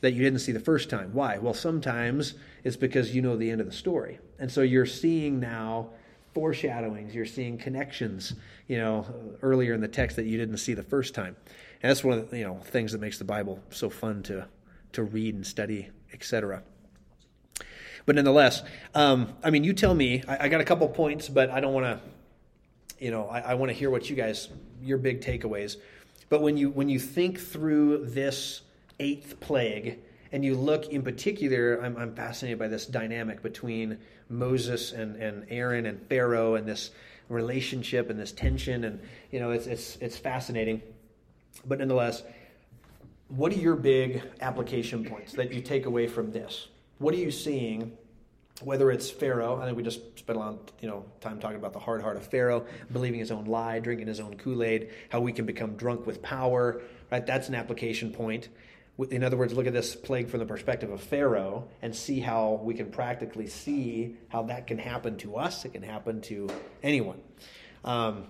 that you didn't see the first time. Why? Well, sometimes it's because you know the end of the story, and so you're seeing now foreshadowings, you're seeing connections, you know, earlier in the text that you didn't see the first time, and that's one of the you know things that makes the Bible so fun to to read and study, etc. But nonetheless, um, I mean, you tell me. I, I got a couple points, but I don't want to. You know, I, I want to hear what you guys your big takeaways. But when you when you think through this eighth plague, and you look in particular, I'm, I'm fascinated by this dynamic between Moses and, and Aaron and Pharaoh and this relationship and this tension, and you know, it's it's it's fascinating. But nonetheless, what are your big application points that you take away from this? What are you seeing? Whether it's Pharaoh, I think we just spent a lot, you know, time talking about the hard heart of Pharaoh, believing his own lie, drinking his own Kool Aid, how we can become drunk with power, right? That's an application point. In other words, look at this plague from the perspective of Pharaoh and see how we can practically see how that can happen to us. It can happen to anyone. Um,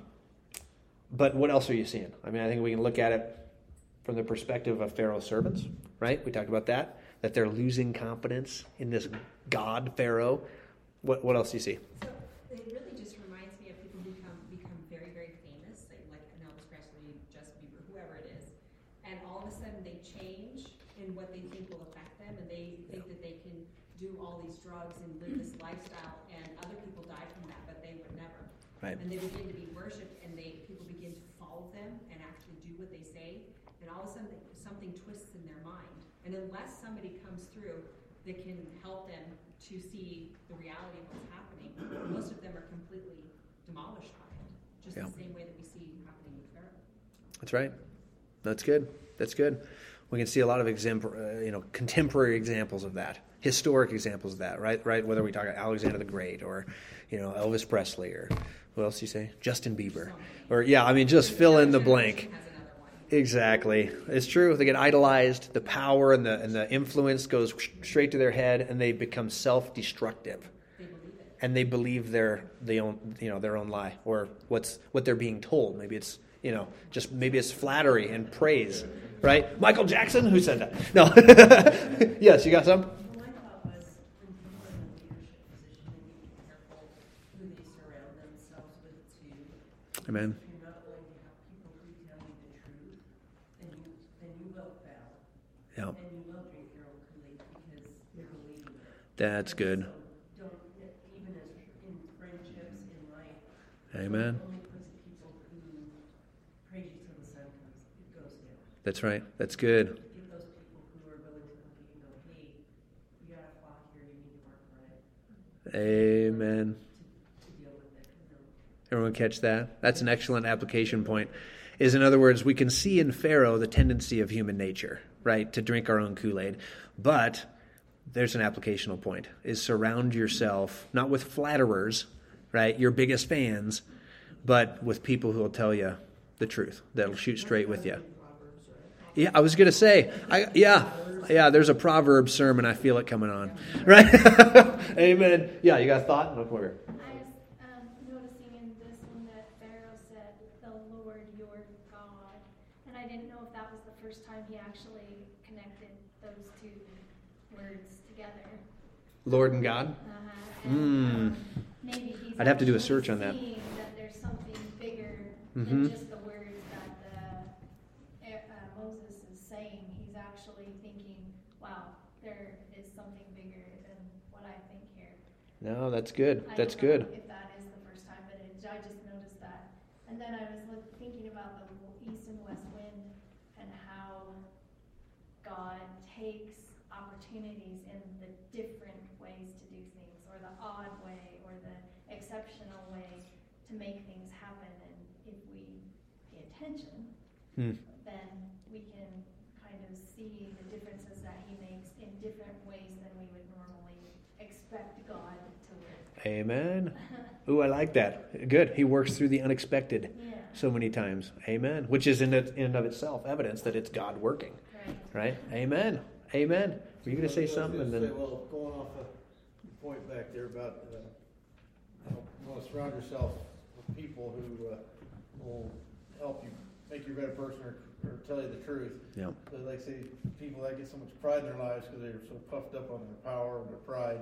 but what else are you seeing? I mean, I think we can look at it from the perspective of Pharaoh's servants, right? We talked about that, that they're losing confidence in this God Pharaoh. What, what else do you see? So it really just reminds me of people who become become very very famous, like, like Elvis Presley, Justin Bieber, whoever it is, and all of a sudden they change in what they think will affect them, and they think that they can do all these drugs and live this lifestyle, and other people die from that, but they would never. Right. And they begin to be worshipped, and they people begin to follow them and actually do what they say, and all of a sudden something twists in their mind, and unless somebody comes through that can help them to see the reality of what's happening, most of them are completely demolished by it, just Yeah. the same way that we see happening with Pharaoh. That's right. That's good. That's good. We can see a lot of example, uh, you know, contemporary examples of that, historic examples of that, right? Right. Whether we talk about Alexander the Great or, you know, Elvis Presley or what else do you say? Justin Bieber, or yeah, I mean, just fill in the blank. Generation has another one. Exactly. It's true. They get idolized. The power and the and the influence goes straight to their head, and they become self-destructive. They. And they believe their they own you know their own lie or what's what they're being told. Maybe it's you know just maybe it's flattery and praise, right? Michael Jackson, who said that? No. yes, you got some. My thought was, when people are in a leadership position, they need to be careful who they surround themselves with too. Amen. If you're not going to have people who tell you the truth, then you, then you will fail. Yeah, And you will drink your own Kool-Aid because you're believing it. that's good. So don't, even as in friendships, in life. Amen. Only puts people who praise you till the sun comes, it goes down. That's right. That's good. Get those people who are willing to look at you and go, hey, you got a flaw here, you need to work on it Amen. to deal with it. You know, Everyone catch that? That's an excellent application point. Is in other words, we can see in Pharaoh the tendency of human nature, right, to drink our own Kool-Aid. But there's an applicational point: is surround yourself not with flatterers, right, your biggest fans, but with people who will tell you the truth, that'll shoot straight with you. Yeah, I was gonna say, I yeah, yeah. There's a proverb sermon. I feel it coming on, right? Amen. Yeah, you got a thought? No, come. I was um, noticing in this one that Pharaoh said, "The Lord your God," and I didn't know if that was the first time he actually connected those two words together. Lord and God. Uh-huh. Mm. Um, maybe he's I'd have to do a search on that. that there's something bigger than just the words that the, uh, Moses is saying. He's actually thinking, "Wow, there is something bigger than what I think here." No, that's good. I That's don't know good. If that is the first time, but it, I just noticed that. And then I was look, thinking about the east and west wind and how God takes opportunities in the different ways to do things, or the odd way, or the exceptional way to make things happen. And if we pay attention, Hmm. then we can kind of see the differences that He makes in different ways than we would normally expect God to work. Amen. Ooh, I like that. Good. He works through the unexpected Yeah, so many times. Amen. Which is in, it, in and of itself evidence that it's God working. right. Right? Amen. Amen. Were you going to say something? And then, say, Well, going off the point back there about, uh, you know, you wanna surround yourself with people who, uh, will help you make you a better person or, or tell you the truth. yeah. So like say, people that get so much pride in their lives because they're so puffed up on their power and their pride,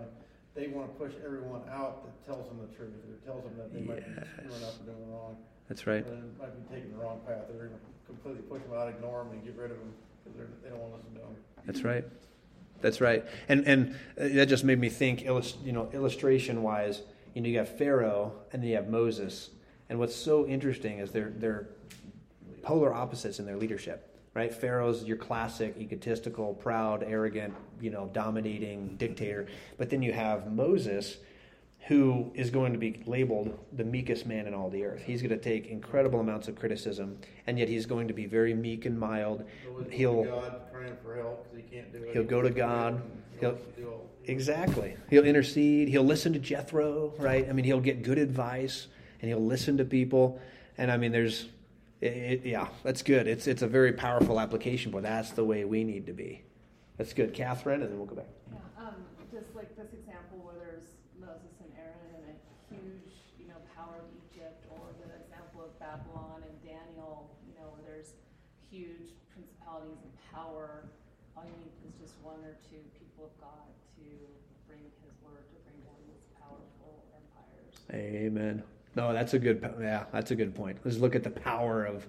they wanna push everyone out that tells them the truth, or tells them that they might be screwing up or doing wrong. That's right. They might be taking the wrong path, they're gonna completely push them out, ignore them and get rid of them, because they're, don't wanna listen to them. That's right. That's right. And and uh, that just made me think. You know, illustration wise, you know, you have Pharaoh and then you have Moses. And what's so interesting is they're they're polar opposites in their leadership. Right? Pharaoh's your classic egotistical, proud, arrogant, you know, dominating dictator. But then you have Moses, who is going to be labeled the meekest man in all the earth. He's going to take incredible amounts of criticism, and yet he's going to be very meek and mild. He'll God praying for help because he can't do it. He'll go to God. He He'll- wants to do Exactly. He'll intercede. He'll listen to Jethro, right? I mean, he'll get good advice and he'll listen to people. And I mean, there's, it, yeah, that's good. It's it's a very powerful application, but that's the way we need to be. That's good, Catherine, and then we'll go back. Yeah, um, just like this example where there's Moses and Aaron and a huge, you know, power of Egypt, or the example of Babylon and Daniel, you know, where there's huge principalities and power. All you need is just one or two people of God to bring his word, to bring down these powerful empires. Amen. No, that's a good. Yeah, that's a good point. Let's look at the power of,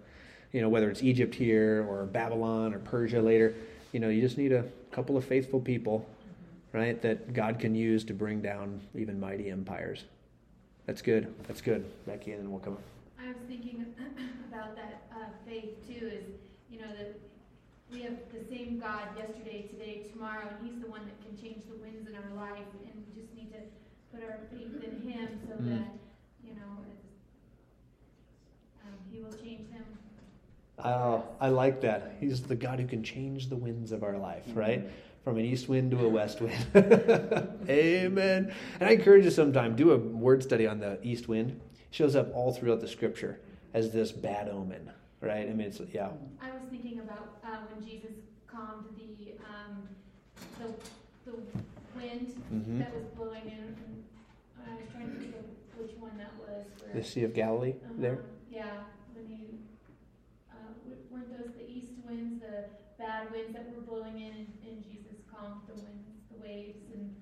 you know, whether it's Egypt here or Babylon or Persia later. You know, you just need a couple of faithful people, right, that God can use to bring down even mighty empires. That's good. That's good, Becky, and then we'll come. I was thinking about that uh, faith too. Is you know that we have the same God yesterday, today, tomorrow, and He's the one that can change the winds in our life, and we just need to put our faith in Him so Mm. that you know it's, um, He will change them. Oh, I like that. He's the God who can change the winds of our life, right? From an east wind to a west wind. Amen. And I encourage you sometime, do a word study on the east wind. It shows up all throughout the scripture as this bad omen, right? I mean, it's, yeah. I was thinking about uh, when Jesus calmed the um, the, the wind Mhm. that was blowing in. I was trying to think of which one that was. Where, The Sea of Galilee Uh-huh, there. Yeah, when he, uh, w- weren't those the east winds, the bad winds that were blowing in, and, Jesus calmed the winds, the waves, and,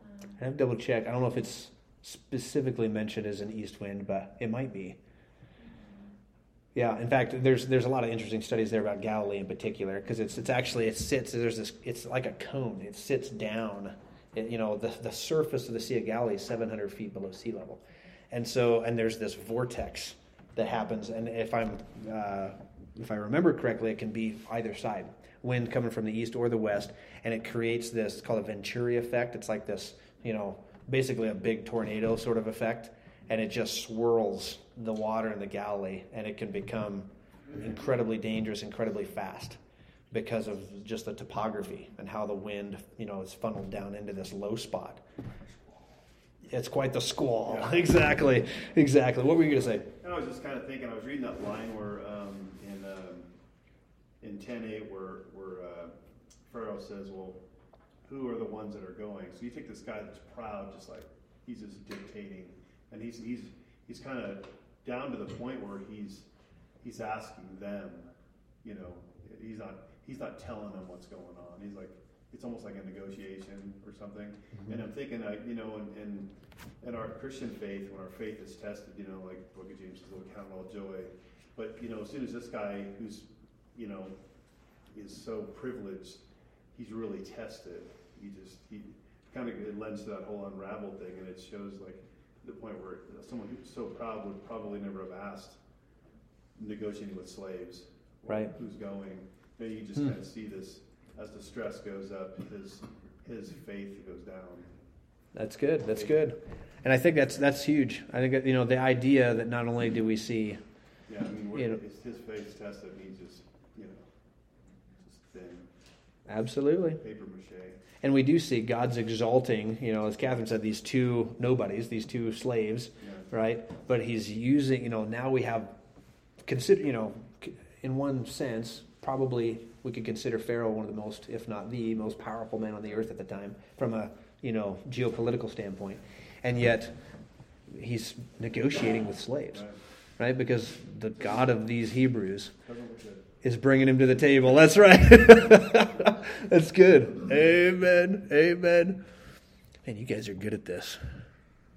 um, I have to double check. I don't know if it's specifically mentioned as an east wind, but it might be. Yeah, in fact, there's there's a lot of interesting studies there about Galilee in particular because it's it's actually it sits there's this it's like a cone. It sits down. It, you know, the the surface of the Sea of Galilee is 700 feet below sea level, and so and there's this vortex that happens. And if I'm uh, if I remember correctly, it can be either side, wind coming from the east or the west, and it creates this it's called a Venturi effect. It's like this, you know, basically a big tornado sort of effect, and it just swirls the water in the Galilee, and it can become incredibly dangerous, incredibly fast because of just the topography and how the wind, you know, is funneled down into this low spot. It's quite the squall. exactly, exactly. What were you going to say? And I was just kind of thinking, I was reading that line where um, in ten eight where where uh, Pharaoh says, "Well, who are the ones that are going?" So you take this guy that's proud, just like he's just dictating, and he's he's he's kind of down to the point where he's he's asking them, you know, he's not he's not telling them what's going on. He's like it's almost like a negotiation or something. And I'm thinking, uh, you know, in, in in our Christian faith, when our faith is tested, you know, like Book of James says, "Oh, count all joy." But you know, as soon as this guy, who's you know, is so privileged, he's really tested. He just he kind of it lends to that whole unraveled thing, and it shows like the point where someone who's so proud would probably never have asked negotiating with slaves, Right. Who's going? Then you just Hmm. kind of see this as the stress goes up, his his faith goes down. That's good. That's good. And I think that's that's huge. I think that, you know the idea that not only do we see Yeah, I mean, You know- his, faith's tested, he's just you know just thin absolutely, paper mache. and we do see God's exalting. You know, as Catherine said, these two nobodies, these two slaves, Yeah. right? But He's using. You know, now we have consider. You know, in one sense, probably we could consider Pharaoh one of the most, if not the most powerful man on the earth at the time, from a you know geopolitical standpoint, and yet he's negotiating with slaves. Right. right? Because the God of these Hebrews Doesn't look good. Is bringing him to the table. That's right. That's good. Amen. Amen. Man, you guys are good at this.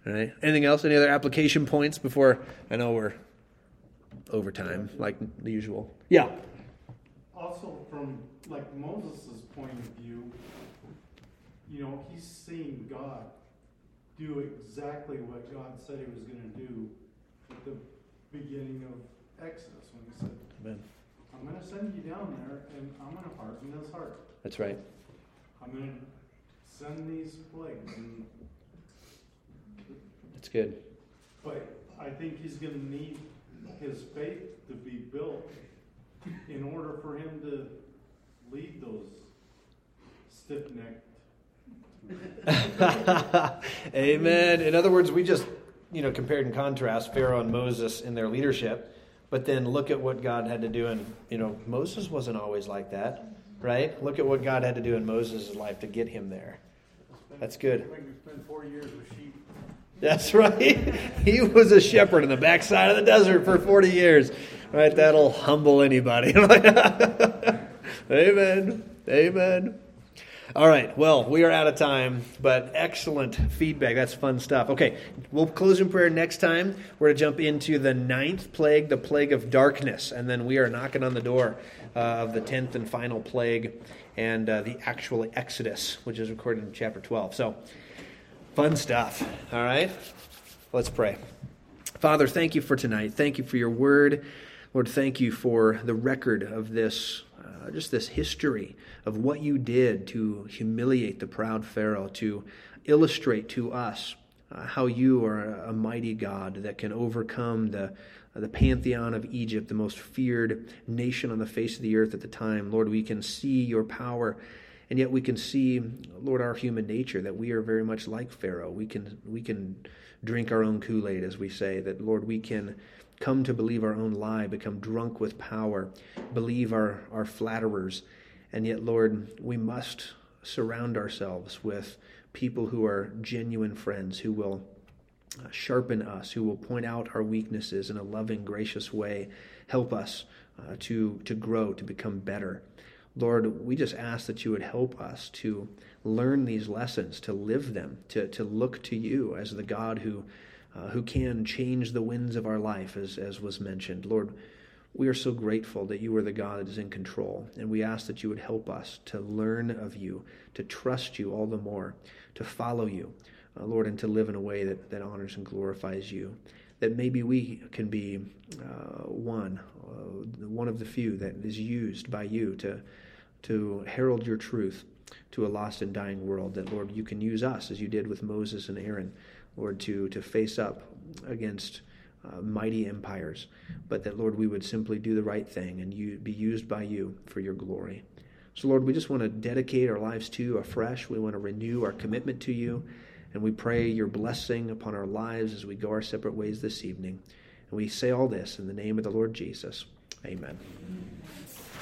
All right. Anything else? Any other application points before I know we're over time, like the usual? Yeah. Also, from like Moses' point of view, you know, he's seeing God do exactly what God said he was going to do at the beginning of Exodus when he said, Amen. I'm going to send you down there and I'm going to harden his heart. That's right. I'm going to send these plagues. And, That's good. but I think he's going to need his faith to be built in order for him to lead those stiff necked. Amen. In other words, we just, you know, compared and contrast Pharaoh and Moses in their leadership, but then look at what God had to do. And, you know, Moses wasn't always like that, right? Look at what God had to do in Moses' life to get him there. That's good. Make me spend four years with sheep. That's right. He was a shepherd in the backside of the desert for 40 years. Right? That'll humble anybody. Amen. Amen. All right. Well, we are out of time, but excellent feedback. That's fun stuff. Okay. We'll close in prayer next time. We're going to jump into the ninth plague, the plague of darkness. And then we are knocking on the door uh, of the tenth and final plague and uh, the actual Exodus, which is recorded in chapter 12. So, Fun stuff. All right? Let's pray. Father, thank you for tonight. Thank you for your word. Lord, thank you for the record of this, uh, just this history of what you did to humiliate the proud Pharaoh, to illustrate to us uh, how you are a, mighty God that can overcome the, the pantheon of Egypt, the most feared nation on the face of the earth at the time. Lord, we can see your power and yet we can see lord our human nature that we are very much like pharaoh we can we can drink our own kool-aid as we say that lord we can come to believe our own lie become drunk with power believe our our flatterers. And yet lord we must surround ourselves with people who are genuine friends who will uh, sharpen us who will point out our weaknesses in a loving gracious way help us uh, to to grow to become better. Lord, we just ask that you would help us to learn these lessons, to live them, to, to look to you as the God who, uh, who can change the winds of our life, as, as was mentioned. Lord, we are so grateful that you are the God that is in control, and we ask that you would help us to learn of you, to trust you all the more, to follow you, uh, Lord, and to live in a way that, that honors and glorifies you. That maybe we can be uh, one, uh, one of the few that is used by you to to herald your truth to a lost and dying world. That, Lord, you can use us as you did with Moses and Aaron, Lord, to, to face up against uh, mighty empires. But that, Lord, we would simply do the right thing and you, be used by you for your glory. So, Lord, we just want to dedicate our lives to you afresh. We want to renew our commitment to you. And we pray your blessing upon our lives as we go our separate ways this evening. And we say all this in the name of the Lord Jesus. Amen.